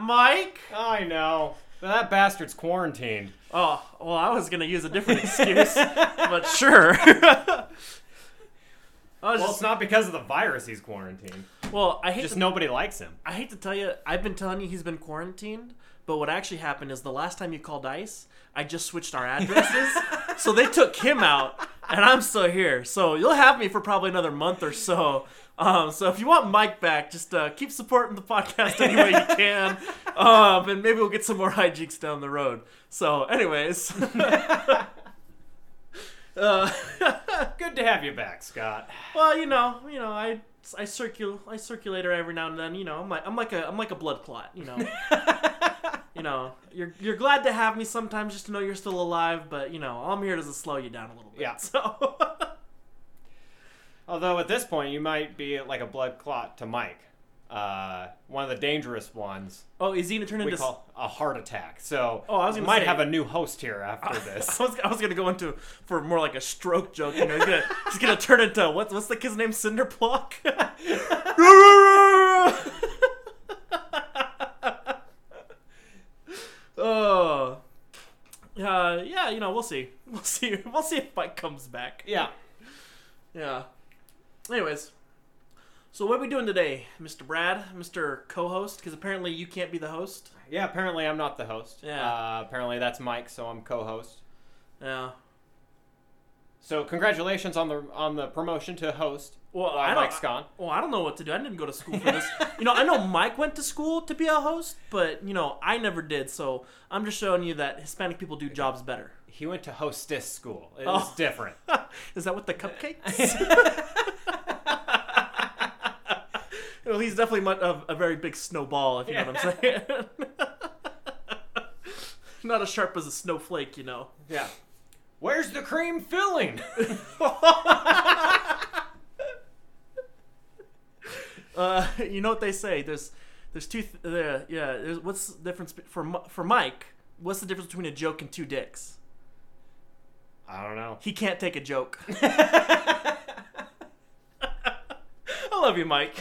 Mike. I know. That bastard's quarantined. Oh, well, I was gonna use a different excuse, but sure. Well, just it's not because of the virus he's quarantined. well. I hate Just to, nobody likes him. I hate to tell you, I've been telling you he's been quarantined, but what actually happened is the last time you called ICE, I just switched our addresses, so they took him out, and I'm still here. So you'll have me for probably another month or so. Um, so if you want Mike back, just uh, keep supporting the podcast any way you can, um, and maybe we'll get some more hijinks down the road. So, anyways, uh, Good to have you back, Scott. well, you know, you know, I I circul I circulate her every now and then. You know, I'm like I'm like a I'm like a blood clot. You know, you know, you're you're glad to have me sometimes just to know you're still alive. But you know, all I'm here to slow you down a little bit. Yeah. So Although at this point, you might be like a blood clot to Mike. Uh, one of the dangerous ones oh, is he gonna turn we into? call a heart attack. So Oh, I was gonna might say- have a new host here after this. I was, I was gonna go into for more like a stroke joke. You know, he's gonna he's gonna turn into what's what's the kid's name? Cinderblock. oh, uh, yeah. You know, we'll see. We'll see. We'll see if Mike comes back. yeah. Yeah. Anyways, so what are we doing today, Mr. Brad, Mr. Co-host? Because apparently you can't be the host. Yeah, apparently I'm not the host. Yeah. Uh, apparently that's Mike, so I'm co-host. Yeah. So congratulations on the on the promotion to host. Well, while I don't. Mike's gone. Well, I don't know what to do. I didn't go to school for this. you know, I know Mike went to school to be a host, but you know, I never did. So I'm just showing you that Hispanic people do jobs better. He went to hostess school. It's Oh. different. Is that what the cupcakes? well, he's definitely a, a very big snowball, if you know what I'm saying. Not as sharp as a snowflake, you know. yeah. Where's the cream filling? Uh, you know what they say? There's, there's two. Th- uh, yeah. There's, what's the difference for for Mike? What's the difference between a joke and two dicks? I don't know. He can't take a joke. I love you, Mike.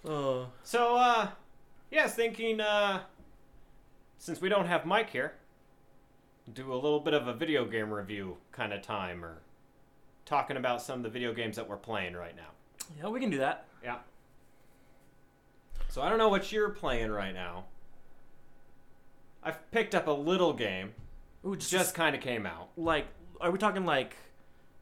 oh, So, uh, yeah, I was thinking, uh, since we don't have Mike here, do a little bit of a video game review kind of time, or talking about some of the video games that we're playing right now. yeah, we can do that. Yeah. So I don't know what you're playing right now. I've picked up a little game, Ooh, just, just kind of came out. like, are we talking like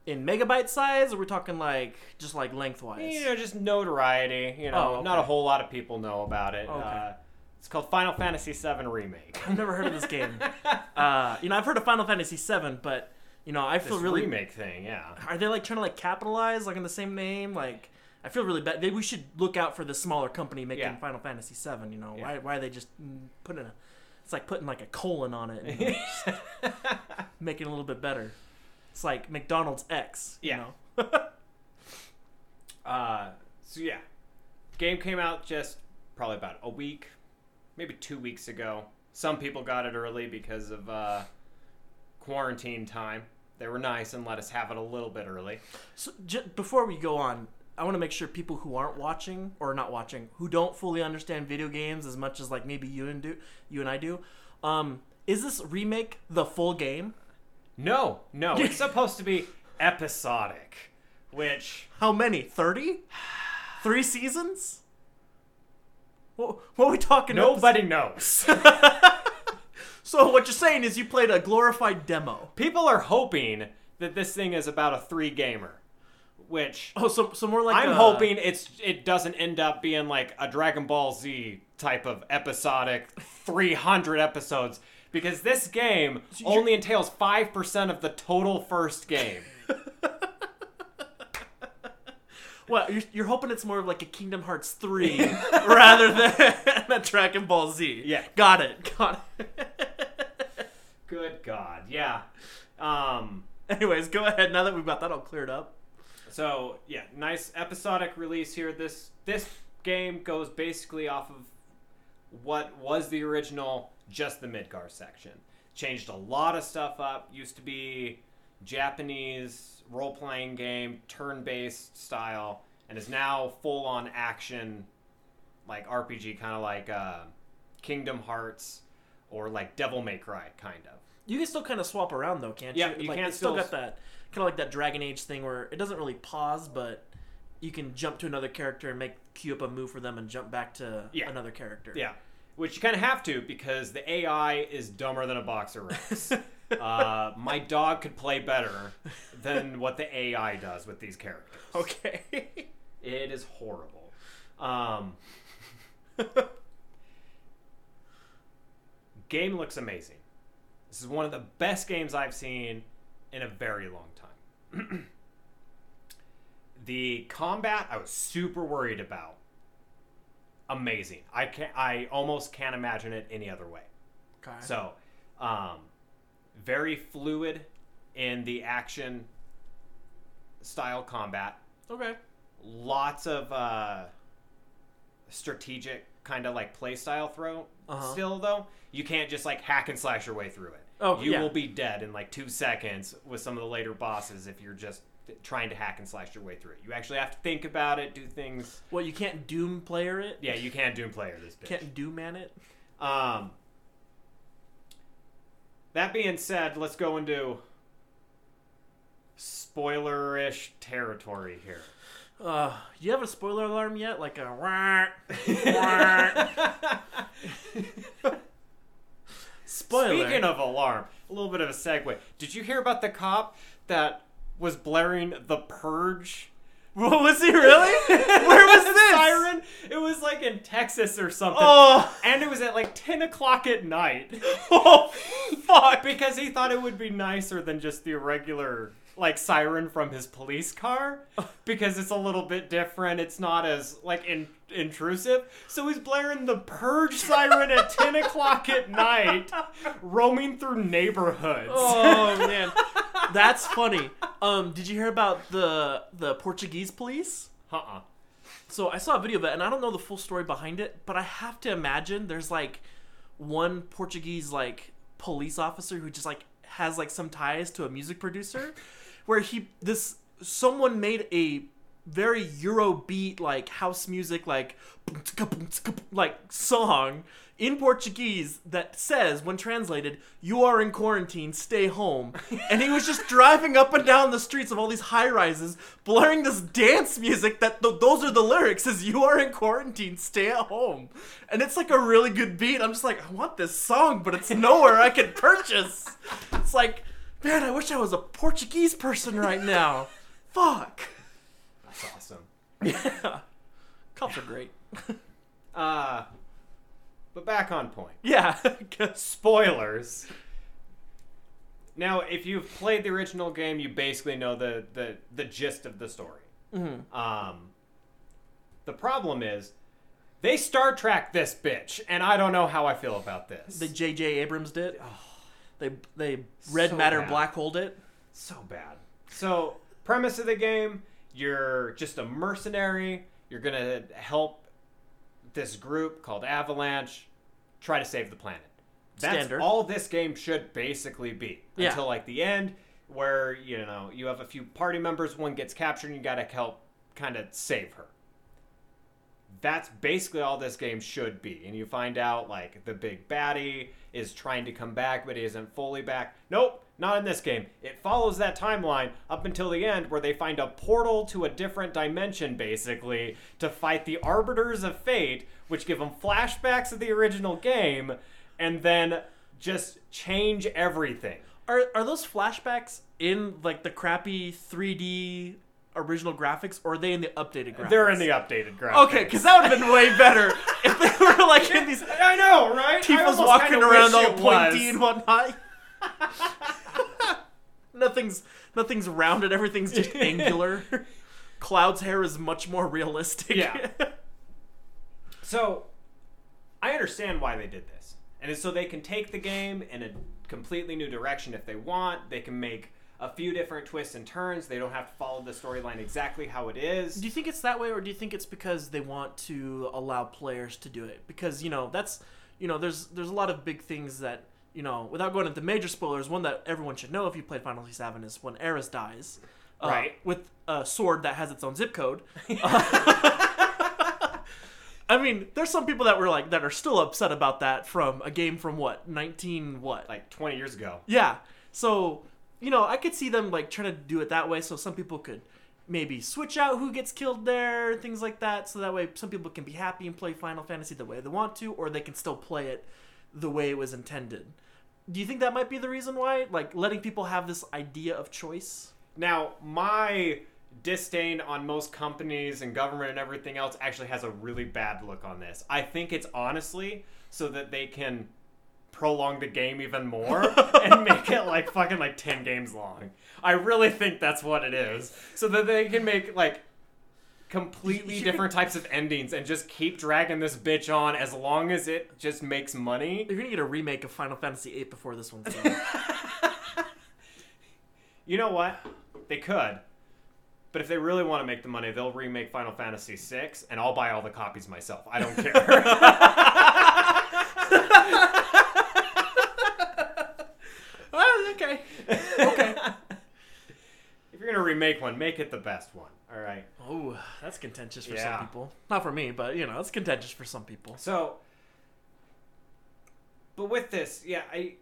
in megabyte size, or are talking like just like lengthwise? You know, just notoriety. You know, Oh, not a whole lot of people know about it. Okay. Uh, it's called Final Fantasy VII Remake. I've never heard of this game. uh, you know, I've heard of Final Fantasy VII, but you know, I feel this really. remake thing, yeah. Are they like trying to like capitalize like in the same name? Like, I feel really bad. We should look out for the smaller company making Yeah. Final Fantasy VII. You know, Yeah. why? Why are they just putting a? It's like putting like a colon on it, and making it a little bit better. It's like McDonald's X. Yeah. You know? Uh, so yeah, game came out just probably about a week, maybe two weeks ago. Some people got it early because of uh, quarantine time. They were nice and let us have it a little bit early. So j- before we go on, I want to make sure people who aren't watching or not watching, who don't fully understand video games as much as like maybe you and do, you and I do, um, is this remake the full game? No, no, it's supposed to be episodic, which How many? Thirty? Three seasons? What, what are we talking? nobody knows. So what you're saying is you played a glorified demo. people are hoping that this thing is about a three gamer, which Oh, so so more like I'm a- hoping it's it doesn't end up being like a Dragon Ball Z type of episodic 300 episodes because this game only entails 5% of the total first game. Well, you're, you're hoping it's more of like a Kingdom Hearts three rather than a Dragon Ball Z. Yeah. got it, got it. Good god. Yeah. Um Anyways, go ahead. Now that we've got that all cleared up. so, yeah, nice episodic release here. This this game goes basically off of what was the original just the Midgar section. Changed a lot of stuff up. Used to be Japanese role playing game, turn based style. and is now full on action, like RPG, kind of like uh, Kingdom Hearts or like Devil May Cry, kind of. You can still kind of swap around though, can't Yeah, you? you like, can still- got that kind of like that Dragon Age thing where it doesn't really pause, but you can jump to another character and make queue up a move for them and jump back to Yeah. another character. Yeah, which you kind of have to because the AI is dumber than a boxer uh, my dog could play better than what the AI does with these characters. Okay. It is horrible. Um, game looks amazing. This is one of the best games I've seen in a very long time. the combat I was super worried about. Amazing. I can I almost can't imagine it any other way. okay. So, um, very fluid in the action style combat. okay. Lots of uh, strategic kind of like play style throw. Uh-huh. Still though, you can't just like hack and slash your way through it. Oh, you yeah. will be dead in like two seconds with some of the later bosses if you're just trying to hack and slash your way through it. You actually have to think about it, do things. Well, you can't Doom player it. Yeah, you can't Doom player this bitch. Can't Doom man it. Um, that being said, let's go into spoiler-ish territory here. Uh, you have a spoiler alarm yet? Like a spoiler. Speaking of alarm, a little bit of a segue. Did you hear about the cop that was blaring the purge? what was he really? Where was this? siren? It was like in Texas or something. Oh, And it was at like 10 o'clock at night. oh, fuck. because he thought it would be nicer than just the regular like siren from his police car because it's a little bit different it's not as like in, intrusive so he's blaring the purge siren at 10 o'clock at night roaming through neighborhoods Oh man, that's funny. Um, did you hear about the the Portuguese police? uh-uh So I saw a video of it, and I don't know the full story behind it, but I have to imagine there's like one Portuguese like police officer who just like has like some ties to a music producer, where he this someone made a very Eurobeat like house music like like song in Portuguese that says, when translated, "You are in quarantine, stay home." And he was just driving up and down the streets of all these high rises, blaring this dance music that th- those are the lyrics: "Is you are in quarantine, stay at home." And it's like a really good beat. I'm just like, I want this song, but it's nowhere I can purchase. It's like, man, I wish I was a Portuguese person right now. Fuck. that's awesome Yeah. Cops are great. uh but back on point Yeah. spoilers. Now, if you've played the original game, you basically know the the, the gist of the story. Mhm. Um, the problem is they Star Trek this bitch, and I don't know how I feel about this. They J.J. Abrams did. They they red So matter bad. black holed it. so bad. So, premise of the game: you're just a mercenary. You're gonna help this group called Avalanche try to save the planet. That's Standard. all this game should basically be Yeah. until like the end, where you know you have a few party members. One gets captured, and you gotta help kind of save her. That's basically all this game should be. And you find out like the big baddie is trying to come back, but he isn't fully back. Nope, not in this game. It follows that timeline up until the end where they find a portal to a different dimension basically to fight the Arbiters of Fate, which give them flashbacks of the original game and then just change everything. Are are those flashbacks in like the crappy 3D original graphics, or are they in the updated graphics? They're in the updated graphics. Okay, because that would have been way better if they were like in these I know, right? People's walking around all pointy was. and whatnot. nothing's nothing's rounded. Everything's just angular. Cloud's hair is much more realistic. Yeah. So, I understand why they did this. And it's so they can take the game in a completely new direction if they want. They can make a few different twists and turns. They don't have to follow the storyline exactly how it is. Do you think it's that way, or do you think it's because they want to allow players to do it? Because you know that's you know there's there's a lot of big things that you know without going into major spoilers. One that everyone should know if you played Final Fantasy VII is when Aeris dies. uh, Right. with a sword that has its own zip code. I mean, there's some people that were like that are still upset about that from a game from what 19 what Like 20 years ago. yeah. So, you know, I could see them like trying to do it that way so some people could maybe switch out who gets killed there, things like that, so that way some people can be happy and play Final Fantasy the way they want to, or they can still play it the way it was intended. Do you think that might be the reason why? Like letting people have this idea of choice? Now, my disdain on most companies and government and everything else actually has a really bad look on this. I think it's honestly so that they can prolong the game even more and make it like fucking like 10 games long. I really think that's what it is. So that they can make like completely different types of endings and just keep dragging this bitch on as long as it just makes money. You're gonna get a remake of Final Fantasy VIII before this one's done. You know what? They could. But if they really want to make the money, they'll remake Final Fantasy VI, and I'll buy all the copies myself. I don't care. oh, okay. Okay. if you're gonna remake one, make it the best one. All right. Oh, that's contentious for Yeah. some people. Not for me, but you know, it's contentious for some people. So, but with this, yeah, I,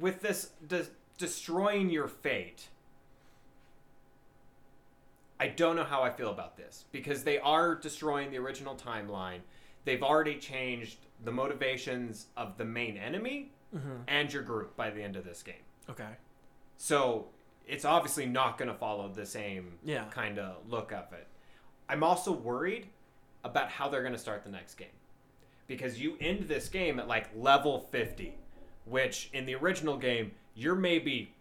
with this de- destroying your fate, I don't know how I feel about this because they are destroying the original timeline. They've already changed the motivations of the main enemy mm-hmm. and your group by the end of this game. Okay. So it's obviously not going to follow the same Yeah. kind of look of it. I'm also worried about how they're going to start the next game. Because you end this game at like level 50, which in the original game, you're maybe,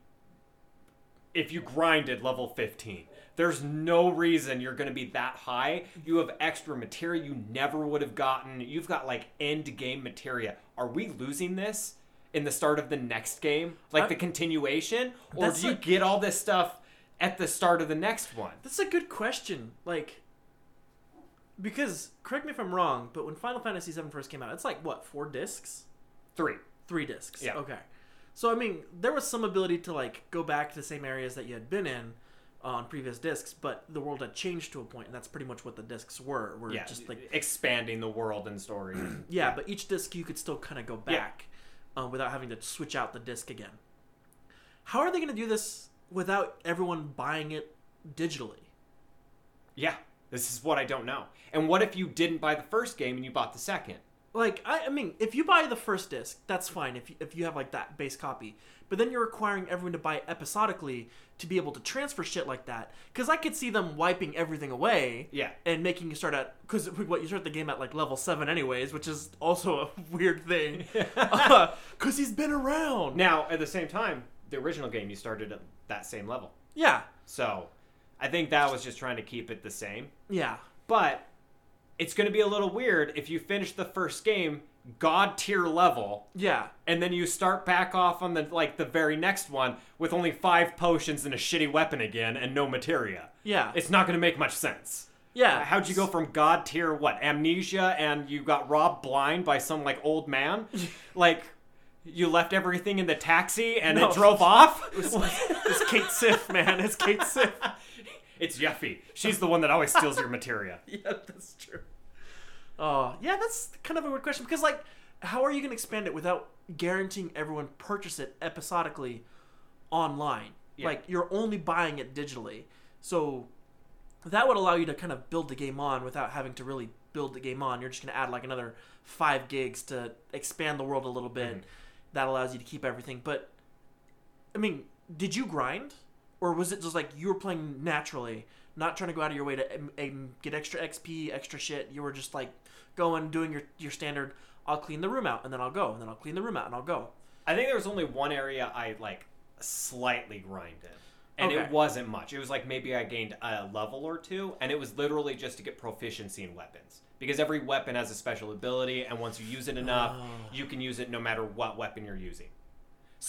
if you grinded level 15, there's no reason you're going to be that high. You have extra materia you never would have gotten. You've got like end game materia. Are we losing this in the start of the next game? Like I- the continuation? Or do you a- get all this stuff at the start of the next one? That's a good question. Like, because correct me if I'm wrong, but when Final Fantasy VII first came out, it's like what four discs, Three. three discs. Yeah. Okay. So I mean, there was some ability to like go back to the same areas that you had been in on previous discs, but the world had changed to a point, and that's pretty much what the discs were. Were Yeah, just like expanding the world and story. yeah, but each disc you could still kind of go Yeah. Um, without having to switch out the disc again. How are they going to do this without everyone buying it digitally? yeah, this is what I don't know. And what if you didn't buy the first game and you bought the second? Like, I, I mean, if you buy the first disc, that's fine if you, if you have like that base copy. But then you're requiring everyone to buy episodically to be able to transfer shit like that. Because I could see them wiping everything away. Yeah. And making you start at because what you start the game at like level seven anyways, which is also a weird thing. Uh, because he's been around. Now, at the same time, the original game you started at that same level. Yeah. So, I think that was just trying to keep it the same. Yeah. But it's going to be a little weird if you finish the first game god tier level Yeah. and then you start back off on the like the very next one with only 5 potions and a shitty weapon again and no materia. Yeah. It's not going to make much sense. yeah. Uh, how'd you go from god tier what amnesia and you got robbed blind by some like old man? like you left everything in the taxi and No. it drove off? It's Cait Sith, man. It's Cait Sith. it's Yuffie. She's the one that always steals your materia. yeah, that's true. Oh, yeah, that's kind of a weird question because, like, how are you going to expand it without guaranteeing everyone purchase it episodically online? Yeah. Like, you're only buying it digitally, so that would allow you to kind of build the game on without having to really build the game on. You're just going to add like another five gigs to expand the world a little bit. Mhm. That allows you to keep everything. But I mean, did you grind, or was it just like you were playing naturally, not trying to go out of your way to um, um, get extra XP, extra shit? You were just like going, doing your your standard. I'll clean the room out, and then I'll go, and then I'll clean the room out, and I'll go. I think there was only one area I like slightly grinded. And Okay. it wasn't much. It was like maybe I gained a level or two, and it was literally just to get proficiency in weapons. Because every weapon has a special ability, and once you use it enough, Oh. you can use it no matter what weapon you're using.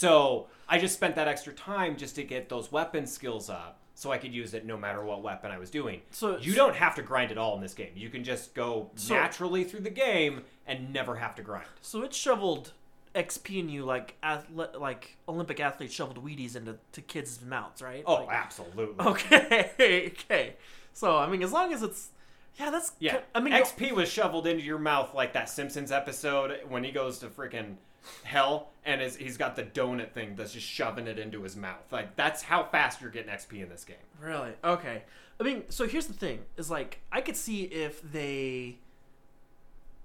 So I just spent that extra time just to get those weapon skills up, so I could use it no matter what weapon I was doing. So You don't have to grind at all in this game. You can just go So- naturally through the game and never have to grind. So it shoveled XP in you like athle- like Olympic athletes shoveled Wheaties into to kids' mouths, right? Oh, Like- absolutely. okay, okay. So I mean, as long as it's yeah, that's Yeah, I mean, XP was shoveled into your mouth like that Simpsons episode when he goes to freaking hell and is, he's got the donut thing that's just shoving it into his mouth. Like that's how fast you're getting XP in this game. Really? Okay. I mean, so here's the thing: is like I could see if they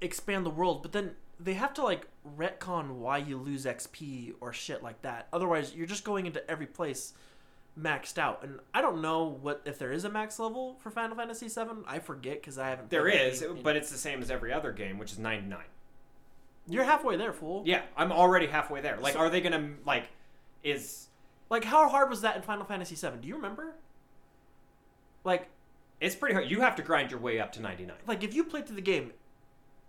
expand the world, but then they have to like retcon why you lose XP or shit like that. Otherwise, you're just going into every place maxed out. And I don't know what if there is a max level for Final Fantasy VII. I forget because I haven't. There is, but it's the same as every other game, which is 99. You're halfway there, fool. Yeah, I'm already halfway there. Like, So- are they gonna like? Is Like, how hard was that in Final Fantasy VII? Do you remember? Like, it's pretty hard. You have to grind your way up to 99. like if you played through the game,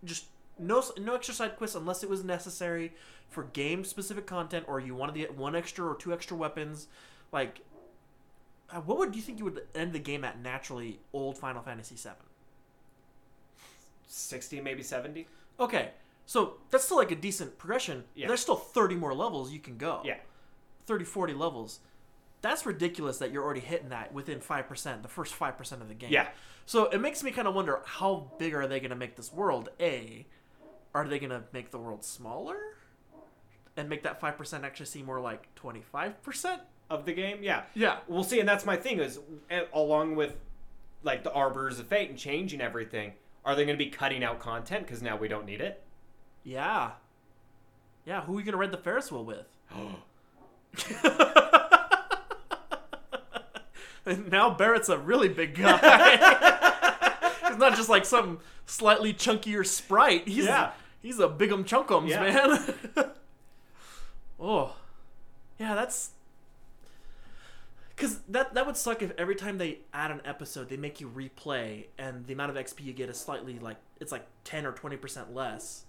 just no no extra side quests unless it was necessary for game specific content or you wanted to get one extra or two extra weapons. Like, uh, what would you think you would end the game at naturally? Old Final Fantasy VII. 60, maybe 70. Okay, so that's still like a decent progression. Yeah. There's still 30 more levels you can go. Yeah. 30, 40 levels. That's ridiculous that you're already hitting that within 5%, the first 5% of the game. Yeah. So it makes me kind of wonder how big are they going to make this world? A, are they going to make the world smaller? And make that 5% actually seem more like 25%? Of the game, yeah. Yeah. We'll see, and that's my thing is, along with like the Arbors of Fate and changing everything, are they going to be cutting out content because now we don't need it? Yeah. Yeah, who are you going to ride the Ferris wheel with? And now Barret's a really big guy. He's not just like some slightly chunkier sprite. He's Yeah. he's a bigum chunkums, Yeah. man. oh. Yeah, that's Cause that that would suck if every time they add an episode they make you replay and the amount of XP you get is slightly like it's like ten or twenty percent less.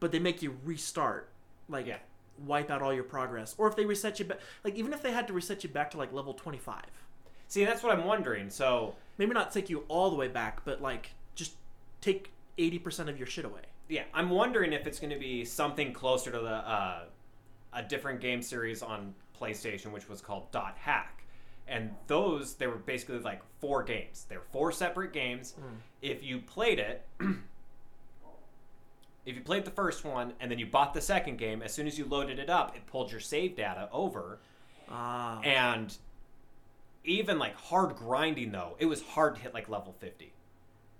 But they make you restart. Like Yeah. wipe out all your progress. Or if they reset you back like even if they had to reset you back to like level twenty five. See, that's what I'm wondering. So, maybe not take you all the way back, but like just take eighty percent of your shit away. yeah, I'm wondering if it's going to be something closer to the uh, a different game series on PlayStation, which was called Dot Hack. And those, they were basically like four games. They were four separate games. If you played it, if you played the first one and then you bought the second game, as soon as you loaded it up, it pulled your save data over. Ah, And even like hard grinding though, it was hard to hit like level 50.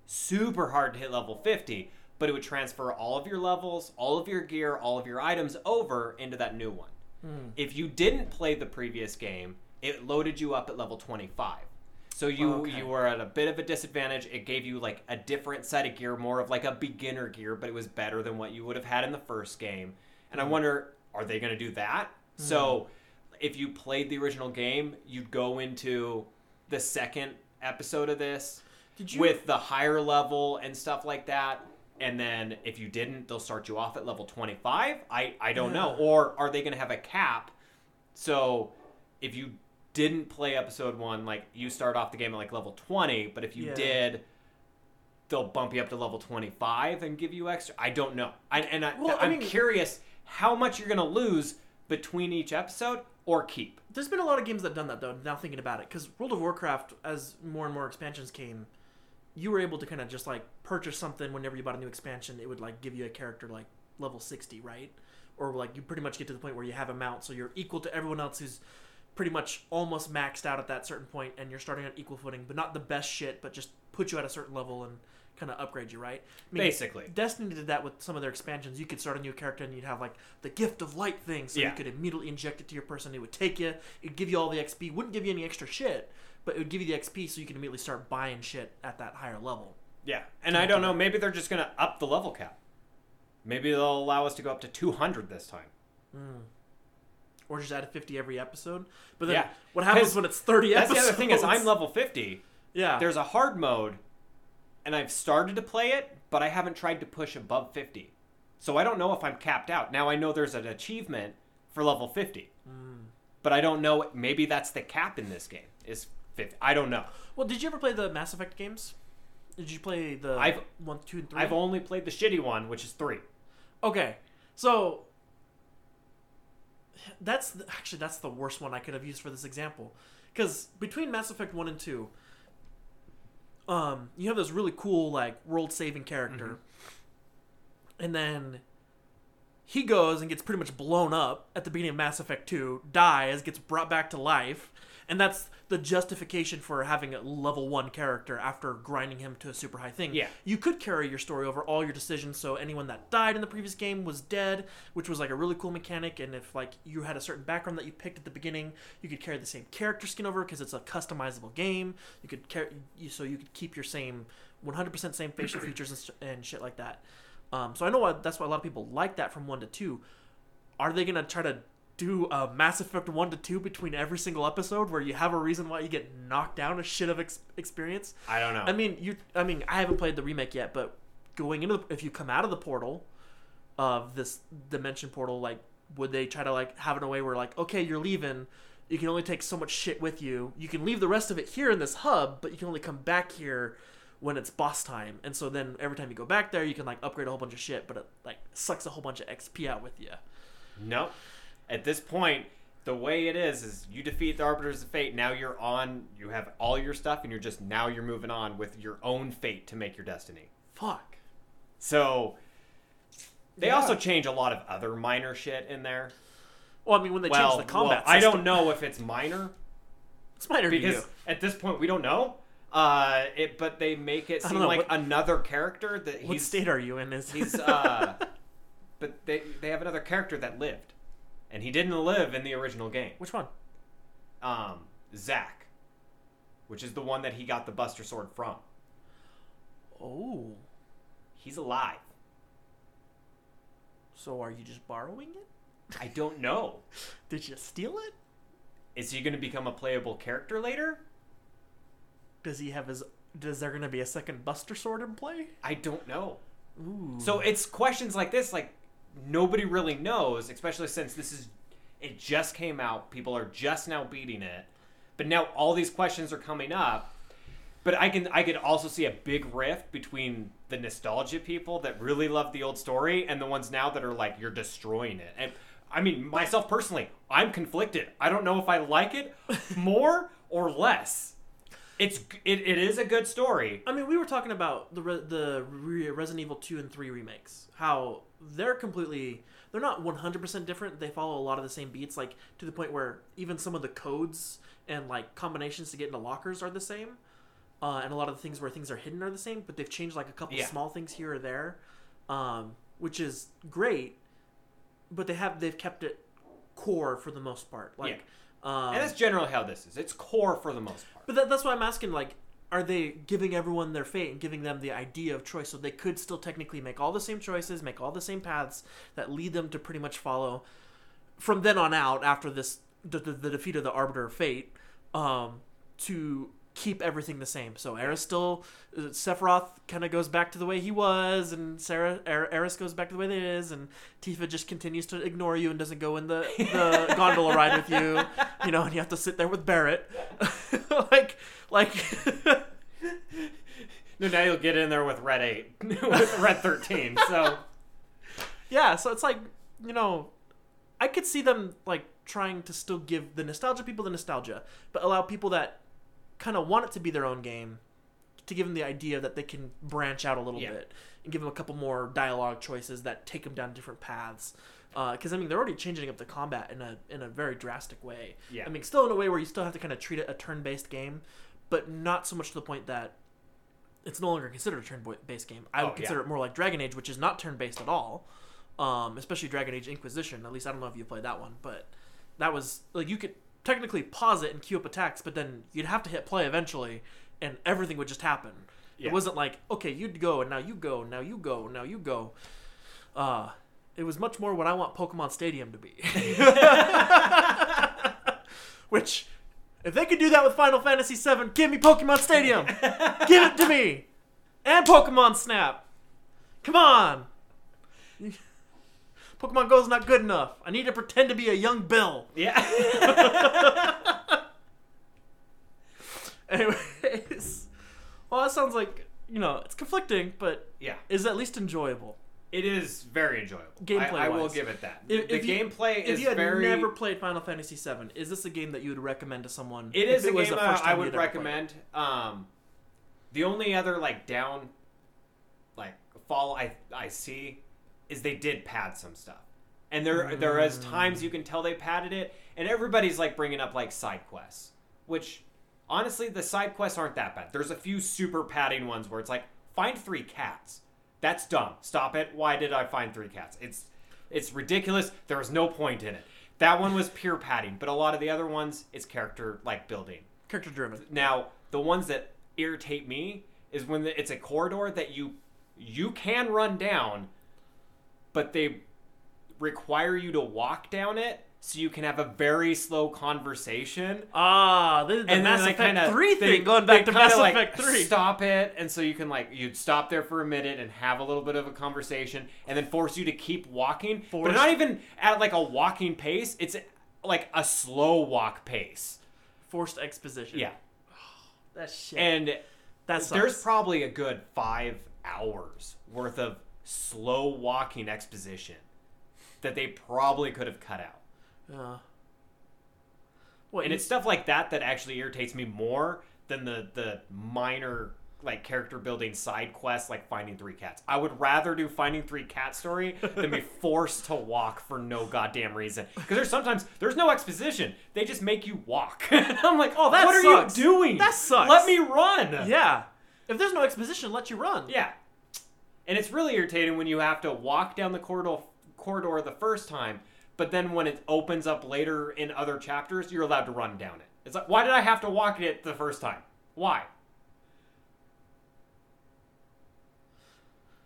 Super hard to hit level 50, but it would transfer all of your levels, all of your gear, all of your items over into that new one. If you didn't play the previous game, it loaded you up at level 25. So you oh, Okay. you were at a bit of a disadvantage. It gave you like a different set of gear, more of like a beginner gear, but it was better than what you would have had in the first game. And I mm-hmm. wonder, are they going to do that? Mm-hmm. So if you played the original game, you'd go into the second episode of this you- with the higher level and stuff like that. And then if you didn't, they'll start you off at level 25. I, I don't know. Or are they going to have a cap? So if you didn't play episode one, like you start off the game at like level 20, but if you Yeah. did, they'll bump you up to level 25 and give you extra. I don't know. I, and I, Well, I I'm mean- curious how much you're going to lose between each episode or keep. There's been a lot of games that have done that though. Now thinking about it, because World of Warcraft, as more and more expansions came, you were able to kind of just like purchase something whenever you bought a new expansion. It would like give you a character like level sixty, right? Or like you pretty much get to the point where you have a mount, so you're equal to everyone else who's pretty much almost maxed out at that certain point, and you're starting on equal footing, but not the best shit, but just put you at a certain level and kind of upgrade you, right? I mean, Basically. Destiny did that with some of their expansions. You could start a new character and you'd have like the gift of light thing, so Yeah. you could immediately inject it to your person. It would take you, it'd give you all the XP, wouldn't give you any extra shit, but it would give you the XP so you can immediately start buying shit at that higher level. Yeah, and I don't know. Maybe they're just gonna up the level cap. Maybe they'll allow us to go up to 200 this time. Hmm. Or just add a 50 every episode. But then Yeah. what happens when it's 30 That's episodes? the other thing is I'm level 50. Yeah. There's a hard mode, and I've started to play it, but I haven't tried to push above 50. So I don't know if I'm capped out. Now I know there's an achievement for level 50, Hmm. but I don't know. Maybe that's the cap in this game is 50. I don't know. Well, did you ever play the Mass Effect games? Did you play the I've- 1, 2, and 3? I've only played the shitty one, which is three. Okay, so that's the, actually that's the worst one I could have used for this example, because between Mass Effect one and two, um, you have this really cool like world saving character, and then he goes and gets pretty much blown up at the beginning of Mass Effect 2, dies, gets brought back to life, and that's the justification for having a level 1 character after grinding him to a super high thing. Yeah. You could carry your story over all your decisions, so anyone that died in the previous game was dead, which was like a really cool mechanic, and if like you had a certain background that you picked at the beginning, you could carry the same character skin over because it's a customizable game. You could carry you so you could keep your same 100% same facial features and, and shit like that. Um, so I know why, that's why a lot of people like that from one to two. Are they gonna try to do a Mass Effect one to two between every single episode where you have a reason why you get knocked down a shit of ex- experience? I don't know. I mean, you. I mean, I haven't played the remake yet, but going into the, if you come out of the portal of this dimension portal, like, would they try to like have it in a way where like, okay, you're leaving, you can only take so much shit with you. You can leave the rest of it here in this hub, but you can only come back here when it's boss time. And so then every time you go back there, you can like upgrade a whole bunch of shit, but it like sucks a whole bunch of XP out with you. Nope. At this point, the way it is is you defeat the Arbiters of Fate. Now you're on. You have all your stuff, and you're just now you're moving on with your own fate to make your destiny. Fuck. So they Yeah. also change a lot of other minor shit in there. Well, I mean, when they well, change the combat, well, I don't know if it's minor It's minor to because you. at this point we don't know. Uh, it but they make it seem know, like what- another character that What he's state are you in? Is he's uh, but they they have another character that lived, and he didn't live in the original game. which one? um, Zack, which is the one that he got the Buster Sword from. Oh, He's alive. so are you just borrowing it? I don't know. Did you steal it? Is he going to become a playable character later? Does he have his? Is there gonna be a second Buster Sword in play? I don't know. Ooh. So it's questions like this, like nobody really knows, especially since this is it just came out. People are just now beating it, but now all these questions are coming up. But I can I could also see a big rift between the nostalgia people that really love the old story and the ones now that are like you're destroying it. And I mean myself personally, I'm conflicted. I don't know if I like it more or less. It's it, it is a good story. I mean, we were talking about the re- the re- Resident Evil two and three remakes. How they're completely they're not one hundred percent different. They follow a lot of the same beats, like to the point where even some of the codes and like combinations to get into lockers are the same. Uh, and a lot of the things where things are hidden are the same, but they've changed like a couple Yeah. small things here or there, um, which is great. But they have they've kept it core for the most part. Like, um, And that's generally how this is. It's core for the most part. but that, that's why I'm asking, like, are they giving everyone their fate and giving them the idea of choice so they could still technically make all the same choices, make all the same paths that lead them to pretty much follow from then on out after this the, the, the defeat of the Arbiter of Fate um, to keep everything the same. So Aeris still, uh, Sephiroth kind of goes back to the way he was, and Sarah Er- Aeris goes back to the way it is, and Tifa just continues to ignore you and doesn't go in the, the gondola ride with you, you know, and you have to sit there with Barret, like like. No, now you'll get in there with red eight, with red thirteen. So yeah so it's like you know i could see them like trying to still give the nostalgia people the nostalgia but allow people that kind of want it to be their own game to give them the idea that they can branch out a little Yeah. bit and give them a couple more dialogue choices that take them down different paths because I mean they're already changing up the combat in a in a very drastic way. Yeah. I mean still in a way where you still have to kind of treat it a turn based game, but not so much to the point that it's no longer considered a turn based game. I Oh, would yeah. consider it more like Dragon Age, which is not turn based at all. Um, especially Dragon Age Inquisition. At least I don't know if you played that one, but that was like you could technically pause it and queue up attacks, but then you'd have to hit play eventually, and everything would just happen. Yeah. It wasn't like okay, you'd go and now you go, now you go, now you go. Uh, it was much more what I want Pokemon Stadium to be. Which, if they could do that with Final Fantasy VII, give me Pokemon Stadium. give it to me, and Pokemon Snap. Come on. Pokemon Go's not good enough. I need to pretend to be a young Bill. yeah, Anyways, well, that sounds like you know it's conflicting, but yeah. is at least enjoyable. It is very enjoyable. Gameplay I will give it that. If- the if you- gameplay If is you had very. never played Final Fantasy VII, is this a game that you would recommend to someone? It is It a was game the uh, first I would you'd ever played it? recommend. Um, the only other like down, like fall I I see, is they did pad some stuff, and there there is times you mm. can tell they padded it, and everybody's like bringing up like side quests, which honestly the side quests aren't that bad. There's a few super padding ones where it's like find three cats. That's dumb. Stop it. Why did I find three cats? It's it's ridiculous. There was no point in it. That one was pure padding, but a lot of the other ones, it's character like building. Character driven. Now, the ones that irritate me is when it's a corridor that you you can run down, but they require you to walk down it so you can have a very slow conversation. Ah, is the and Mass Effect kind of 3 thing, going back to Mass like Effect 3. Stop it, and so you can like you'd stop there for a minute and have a little bit of a conversation, and then force you to keep walking. But not even at like a walking pace; it's like a slow walk pace. Forced exposition. Yeah, That's shit. and that's there's probably a good five hours worth of slow walking exposition that they probably could have cut out. Uh, what, And you- it's stuff like that that actually irritates me more than the the minor like character building side quests like finding three cats. I would rather do finding three cat story than be forced to walk for no goddamn reason. Because there's sometimes there's no exposition. They just make you walk. I'm like, Oh, that what sucks. are you doing? That sucks. Let me run. yeah. If there's no exposition, let you run. Yeah. And it's really irritating when you have to walk down the corridor corridor the first time, but then when it opens up later in other chapters, you're allowed to run down it. It's like, why did I have to walk it the first time? Why?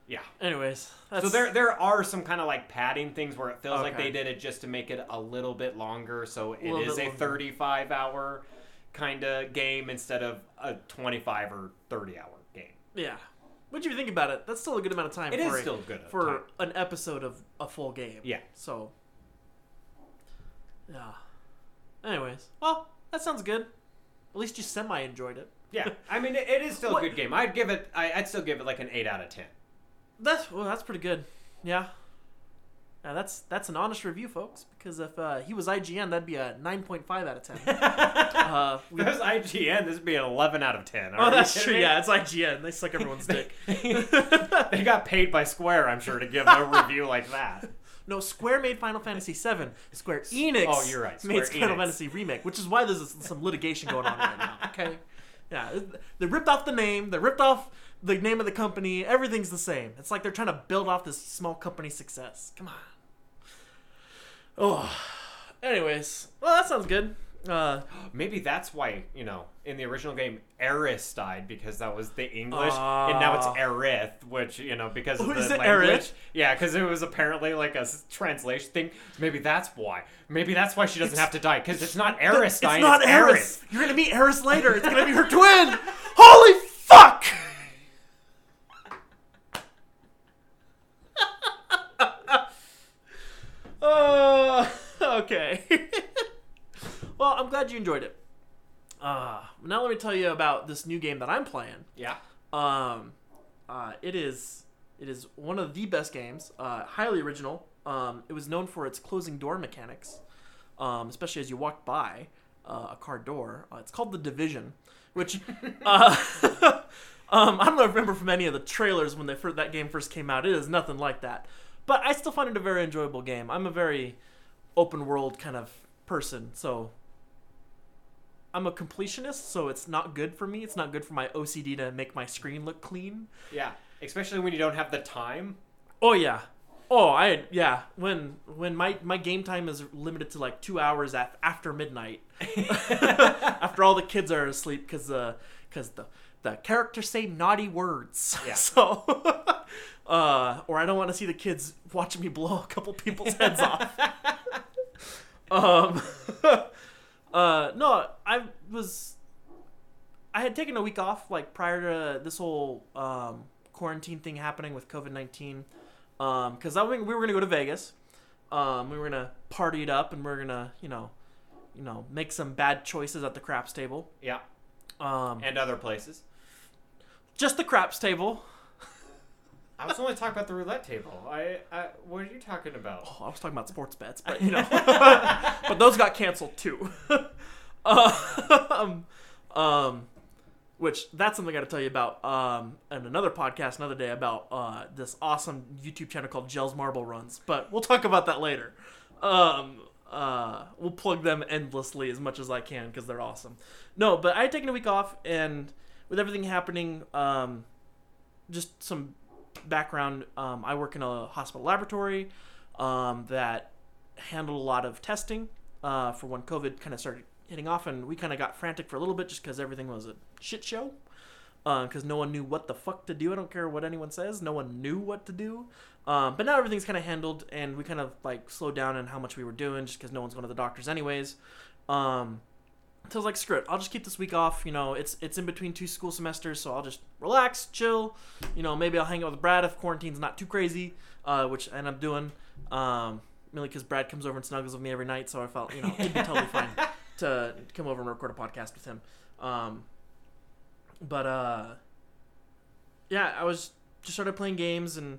Yeah. Anyways, that's, So there there are some kind of like padding things where it feels like they did it just to make it a little bit longer, so it Little is a 35 hour kind of game instead of a 25 or 30 hour game. yeah. What do you think about it? That's still a good amount of time. It for is a- still good for time. an episode of a full game. Yeah. So. Yeah. Anyways, well, that sounds good. At least you semi enjoyed it. Yeah, I mean it, it is still What- a good game. I'd give it. I, I'd still give it like an eight out of ten. That's well, that's pretty good. Yeah. Yeah, that's that's an honest review, folks. Because if uh, he was IGN, that'd be a nine point five out of ten. uh, we- If it was IGN, this would be an eleven out of ten. oh, that's true. Yeah, it's IGN. They suck everyone's dick. they got paid by Square, I'm sure, to give a review like that. No, Square made Final Fantasy VII. Square Enix. Oh, you're right, made Square Final Fantasy remake, which is why there's some litigation going on right now. Okay. Yeah, they ripped off the name. They ripped off the name of the company. Everything's the same. It's like they're trying to build off this small company success. Come on. Oh. Anyways, well, that sounds good. Uh, Maybe that's why you know in the original game Aeris died because that was the English, and now it's Ah. Aerith, which you know because of Oh, the it language. Aerith? Yeah, because it was apparently like a translation thing. Maybe that's why. Maybe that's why she doesn't It's- have to die because it's not Eris it's not it's Eris. You're gonna meet Eris later. It's gonna be her twin. Holy fuck! uh, okay. well, I'm glad you enjoyed it. Uh, now let me tell you about this new game that I'm playing. Yeah. Um, uh, it is it is one of the best games. Uh, highly original. Um, it was known for its closing door mechanics, um, especially as you walk by uh, a car door. Uh, it's called the Division, which uh, um, I don't remember from any of the trailers when they first, that game first came out. It is nothing like that, but I still find it a very enjoyable game. I'm a very open world kind of person, so I'm a completionist, so it's not good for me. It's not good for my OCD to make my screen look clean. Yeah. Especially when you don't have the time. Oh yeah. Oh, I yeah. When when my my game time is limited to like two hours af- after midnight, after all the kids are asleep, because uh, because the the characters say naughty words. Yeah. So, uh, or I don't want to see the kids watching me blow a couple people's heads off. Um, uh, no, I was. I had taken a week off, like prior to this whole um, quarantine thing happening with COVID nineteen, because I think we were gonna go to Vegas. Um, we were gonna party it up, and we are gonna, you know, you know, make some bad choices at the craps table. Yeah. Um, And other places. just the craps table. I was only talking about the roulette table. I, I what are you talking about? Oh, I was talking about sports bets, but you know, but those got canceled too. um, um, which that's something I got to tell you about. Um, and another podcast another day about uh this awesome YouTube channel called Jelle's Marble Runs. But we'll talk about that later. Um, uh, we'll plug them endlessly as much as I can because they're awesome. No, but I had taken a week off, and with everything happening, um, just some background. Um, I work in a hospital laboratory um, that handled a lot of testing uh, for when COVID kind of started hitting off, and we kind of got frantic for a little bit just because everything was a shit show. Because no one knew what the fuck to do. I don't care what anyone says. No one knew what to do. Um, but now everything's kind of handled, and we kind of like slowed down in how much we were doing, just because no one's going to the doctors anyways. Um, so I was like, screw it. I'll just keep this week off. You know, it's it's in between two school semesters, so I'll just relax, chill. You know, maybe I'll hang out with Brad if quarantine's not too crazy, uh, which I end up doing. Um, mainly because Brad comes over and snuggles with me every night, so I felt you know it'd be totally fine to come over and record a podcast with him. Um, but uh, yeah, I was just started playing games, and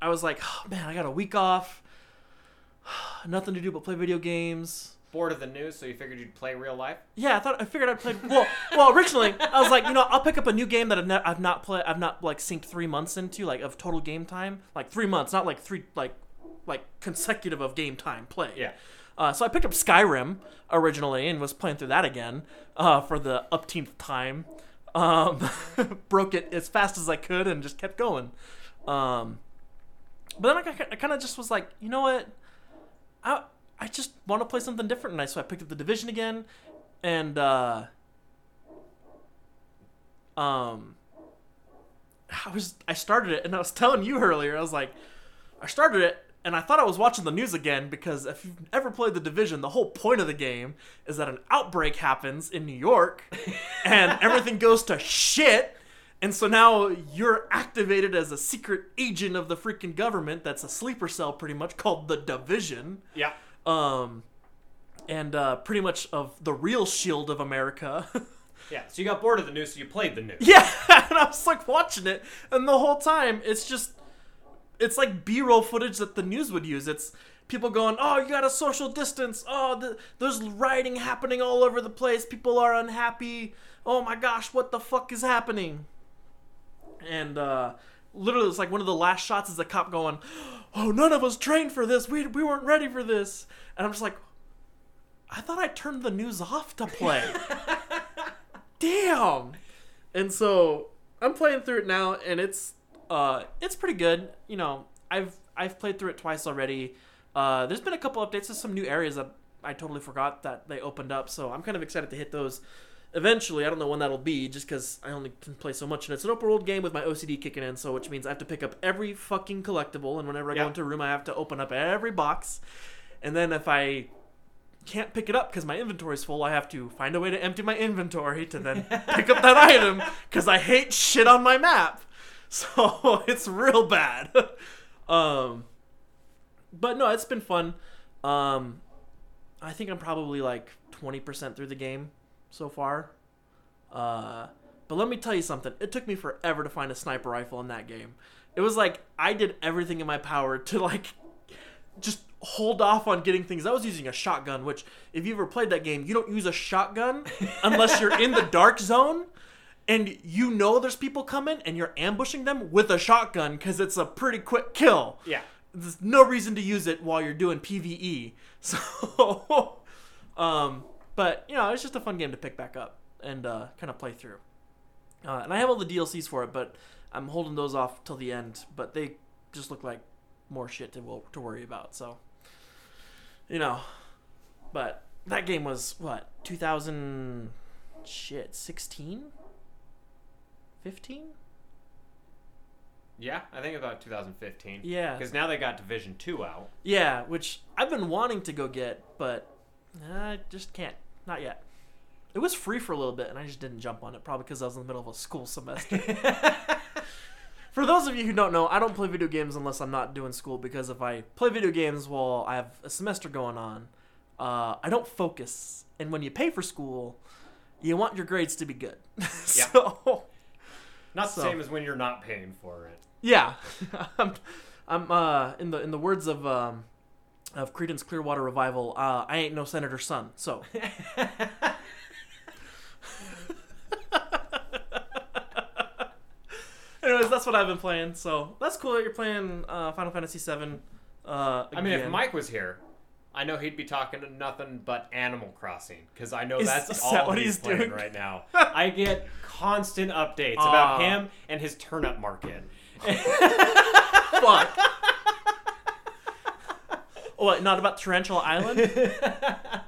I was like, oh, man, I got a week off, nothing to do but play video games. Bored of the news, so you figured you'd play real life. Yeah, I thought I figured I'd play. Well, well, originally I was like, you know, I'll pick up a new game that I've, ne- I've not played, I've not like synced three months into, like of total game time, like three months, not like three, like like consecutive of game time play. Yeah. Uh, so I picked up Skyrim originally and was playing through that again uh, for the upteenth time. Um, broke it as fast as I could and just kept going. Um, but then I, I kind of just was like, you know what? I I just want to play something different tonight. So I picked up the Division again, and uh, um, I was I started it, and I was telling you earlier, I was like, I started it, and I thought I was watching the news again because if you've ever played the Division, the whole point of the game is that an outbreak happens in New York, and everything goes to shit. And so now you're activated as a secret agent of the freaking government that's a sleeper cell pretty much called the Division. Yeah. Um and uh pretty much of the real shield of America. Yeah. So you got bored of the news, so you played the news. yeah, and I was like watching it and the whole time it's just it's like B-roll footage that the news would use. It's people going, "Oh, you got to social distance. Oh, the, there's rioting happening all over the place. People are unhappy. Oh my gosh, what the fuck is happening?" And uh, literally, it's like one of the last shots is a cop going, "Oh, none of us trained for this. We we weren't ready for this." And I'm just like, I thought I turned the news off to play. Damn. And so I'm playing through it now, and it's uh it's pretty good. You know, I've I've played through it twice already. Uh, there's been a couple updates to some new areas that I totally forgot that they opened up, so I'm kind of excited to hit those eventually. I don't know when that'll be, just because I only can play so much, and it's an open world game with my OCD kicking in, so which means I have to pick up every fucking collectible, and whenever I Yeah. go into a room, I have to open up every box, and then if I can't pick it up because my inventory's full, I have to find a way to empty my inventory to then pick up that item because I hate shit on my map. So it's real bad. um, but no, it's been fun. Um, I think I'm probably like 20% through the game so far. Uh, but let me tell you something. It took me forever to find a sniper rifle in that game. It was like I did everything in my power to like just hold off on getting things. I was using a shotgun, which if you ever played that game, you don't use a shotgun unless you're in the dark zone and you know there's people coming and you're ambushing them with a shotgun because it's a pretty quick kill. Yeah. There's no reason to use it while you're doing PVE. So, um, but you know, it's just a fun game to pick back up and uh, kind of play through. Uh, and I have all the DLCs for it, but I'm holding those off till the end. But they just look like more shit to to worry about. So, you know, but that game was what 2000 shit 16 15 Yeah, I think about 2015. Yeah. Because now they got Division 2 out. Yeah, which I've been wanting to go get, but I just can't. Not yet. It was free for a little bit, and I just didn't jump on it, probably because I was in the middle of a school semester. for those of you who don't know, I don't play video games unless I'm not doing school, because if I play video games while I have a semester going on, uh, I don't focus. And when you pay for school, you want your grades to be good. so, Not the So- same as when you're not paying for it. Yeah, I'm, I'm uh, in the in the words of um, of Creedence Clearwater Revival. Uh, I ain't no senator's son. So Anyways, that's what I've been playing. So that's cool that you're playing uh, Final Fantasy VII. Uh, I mean, if. Mike was here, I know he'd be talking to nothing but Animal Crossing because I know Is- that's is all that what he's, he's playing doing? right now. I get constant updates about him and his turnip market. fuck. What? Not about Tarantula Island?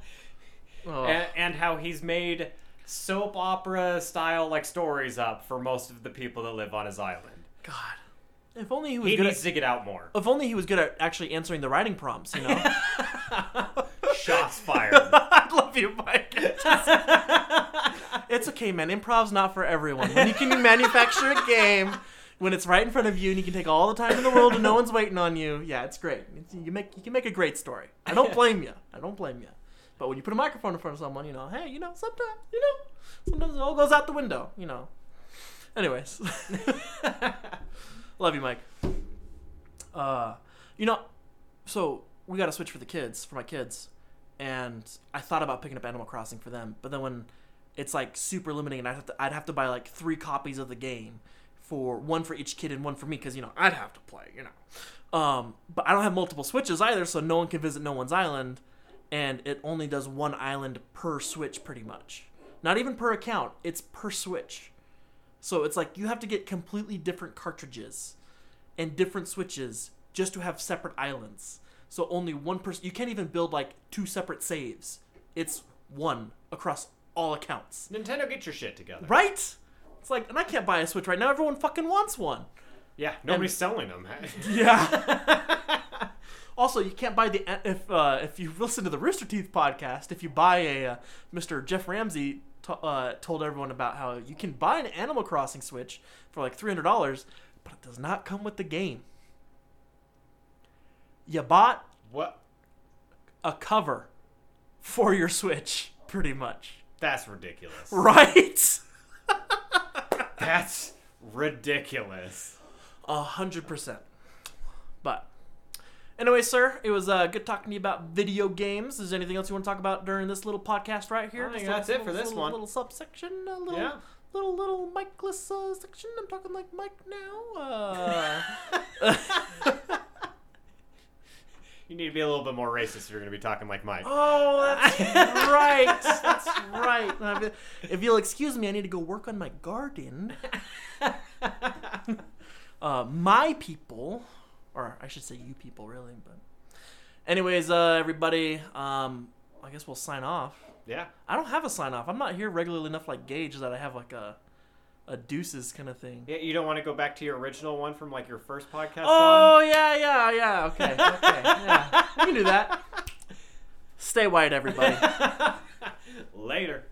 Oh. and, and how he's made soap opera style like stories up for most of the people that live on his island. God, if only he was He good. needs At, to get out more. if only he was good at actually answering the writing prompts. You know. Shots fired. I love you, Mike. it's okay, man. Improv's not for everyone. When you can manufacture a game when it's right in front of you and you can take all the time in the world and no one's waiting on you, yeah, it's great. It's, you make you can make a great story. I don't blame you. I don't blame you. But when you put a microphone in front of someone, you know, hey, you know, sometimes, you know, sometimes it all goes out the window, you know. Anyways, love you, Mike. Uh, you know, so we got to Switch for the kids, for my kids, and I thought about picking up Animal Crossing for them, but then when it's like super limiting, and I'd have to, I'd have to buy like three copies of the game for one for each kid and one for me, because you know I'd have to play, you know. Um, but I don't have multiple Switches either, so no one can visit no one's island, and it only does one island per Switch, pretty much. Not even per account; it's per Switch. So it's like you have to get completely different cartridges and different switches just to have separate islands. So only one person. You can't even build like two separate saves. It's one across all accounts. Nintendo, get your shit together. Right? It's like, and I can't buy a Switch right now. Everyone fucking wants one. Yeah, nobody's selling them. Yeah. also, you can't buy the if uh, if you listen to the Rooster Teeth podcast. If you buy a uh, Mr. Geoff Ramsey t- uh, told everyone about how you can buy an Animal Crossing Switch for like three hundred dollars, but it does not come with the game. You bought what? a cover for your Switch, pretty much, That's ridiculous. right? That's ridiculous. A hundred percent. But anyway, sir, it was uh, good talking to you about video games. Is there anything else you want to talk about during this little podcast right here? I think that's it for this little, one. Little subsection, a little, Yeah. little, little Mike-less uh, section. I'm talking like Mike now. Uh, You need to be a little bit more racist if you're going to be talking like Mike. oh, that's right. That's right. If- If you'll excuse me, I need to go work on my garden. uh, my people, or I should say you people, really. But, anyways, uh, everybody, um, I guess we'll sign off. Yeah. I don't have a sign off. I'm not here regularly enough, like Gage, that I have like a a deuces kind of thing. Yeah, you don't want to go back to your original one from like your first podcast. Oh yeah, yeah, yeah. Okay, okay, yeah. We can do that. Stay white, everybody. Later.